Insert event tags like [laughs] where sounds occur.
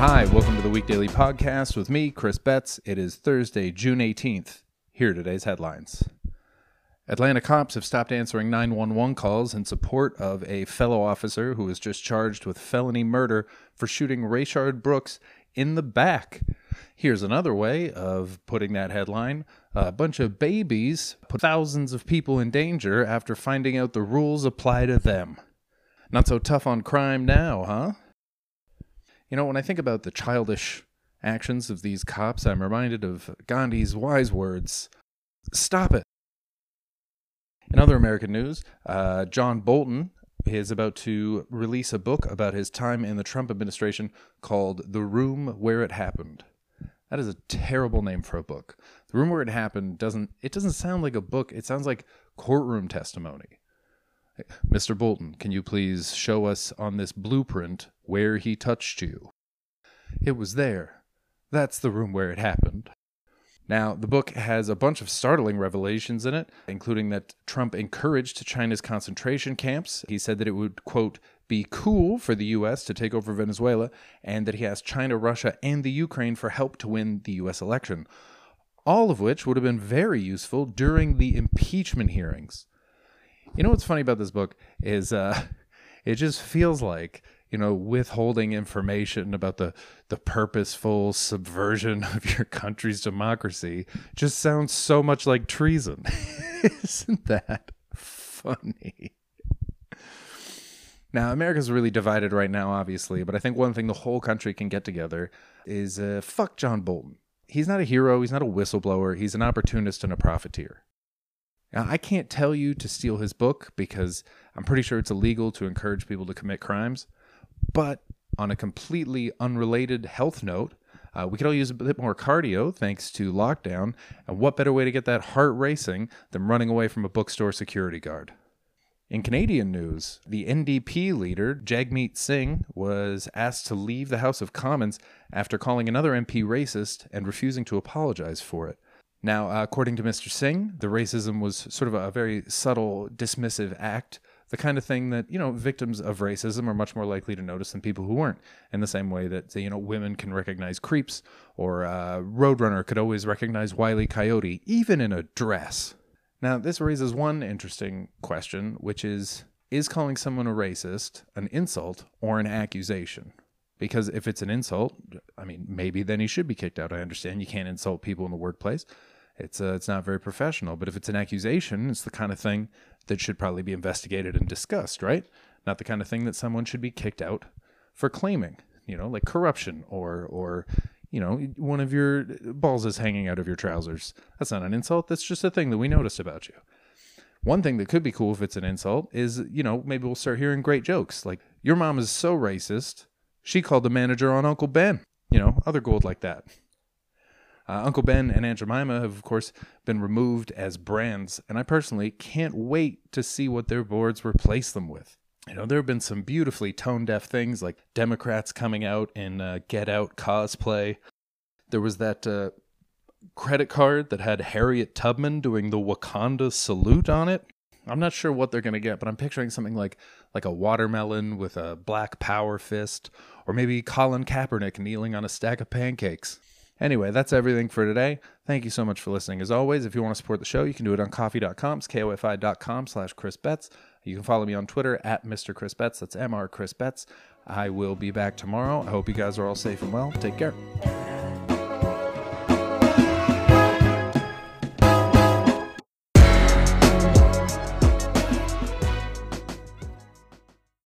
Hi, welcome to the Week Daily Podcast with me, Chris Betts. It is Thursday, June 18th. Here are today's headlines. Atlanta cops have stopped answering 911 calls in support of a fellow officer who was just charged with felony murder for shooting Rayshard Brooks in the back. Here's another way of putting that headline a bunch of babies put thousands of people in danger after finding out the rules apply to them. Not so tough on crime now, huh? You know, when I think about the childish actions of these cops, I'm reminded of Gandhi's wise words Stop it. In other American news, uh, John Bolton is about to release a book about his time in the Trump administration called The Room Where It Happened. That is a terrible name for a book. The Room Where It Happened doesn't it doesn't sound like a book. It sounds like courtroom testimony. Mr. Bolton, can you please show us on this blueprint where he touched you? It was there. That's the room where it happened. Now, the book has a bunch of startling revelations in it, including that Trump encouraged China's concentration camps. He said that it would, quote, be cool for the U.S. to take over Venezuela, and that he asked China, Russia, and the Ukraine for help to win the U.S. election. All of which would have been very useful during the impeachment hearings. You know what's funny about this book is uh, [laughs] it just feels like you know withholding information about the the purposeful subversion [laughs] of your country's democracy just sounds so much like treason. [laughs] Isn't that funny? Now, America's really divided right now, obviously, but I think one thing the whole country can get together is uh, fuck John Bolton. He's not a hero. He's not a whistleblower. He's an opportunist and a profiteer. Now, I can't tell you to steal his book because I'm pretty sure it's illegal to encourage people to commit crimes. But on a completely unrelated health note, uh, we could all use a bit more cardio thanks to lockdown. And what better way to get that heart racing than running away from a bookstore security guard? In Canadian news, the NDP leader, Jagmeet Singh, was asked to leave the House of Commons after calling another MP racist and refusing to apologize for it. Now, uh, according to Mr. Singh, the racism was sort of a very subtle, dismissive act, the kind of thing that, you know, victims of racism are much more likely to notice than people who weren't, in the same way that, you know, women can recognize creeps, or uh, Roadrunner could always recognize Wiley. Coyote, even in a dress. Now, this raises one interesting question, which is Is calling someone a racist an insult or an accusation? Because if it's an insult, I mean, maybe then he should be kicked out. I understand you can't insult people in the workplace. It's uh, it's not very professional. But if it's an accusation, it's the kind of thing that should probably be investigated and discussed, right? Not the kind of thing that someone should be kicked out for claiming. You know, like corruption or or you know one of your balls is hanging out of your trousers. That's not an insult. That's just a thing that we noticed about you. One thing that could be cool if it's an insult is, you know, maybe we'll start hearing great jokes like, your mom is so racist she called the manager on Uncle Ben. You know, other gold like that. Uh, Uncle Ben and Aunt Jemima have, of course, been removed as brands, and I personally can't wait to see what their boards replace them with. You know, there have been some beautifully tone deaf things like Democrats coming out in uh, Get Out cosplay. There was that uh, credit card that had Harriet Tubman doing the Wakanda salute on it. I'm not sure what they're going to get, but I'm picturing something like like a watermelon with a black power fist, or maybe Colin Kaepernick kneeling on a stack of pancakes. Anyway, that's everything for today. Thank you so much for listening. As always, if you want to support the show, you can do it on. It's ko-fi.com slash Chris Betts. You can follow me on Twitter at Mr. Chris Betts. That's Mr. Chris Betts. I will be back tomorrow. I hope you guys are all safe and well. Take care.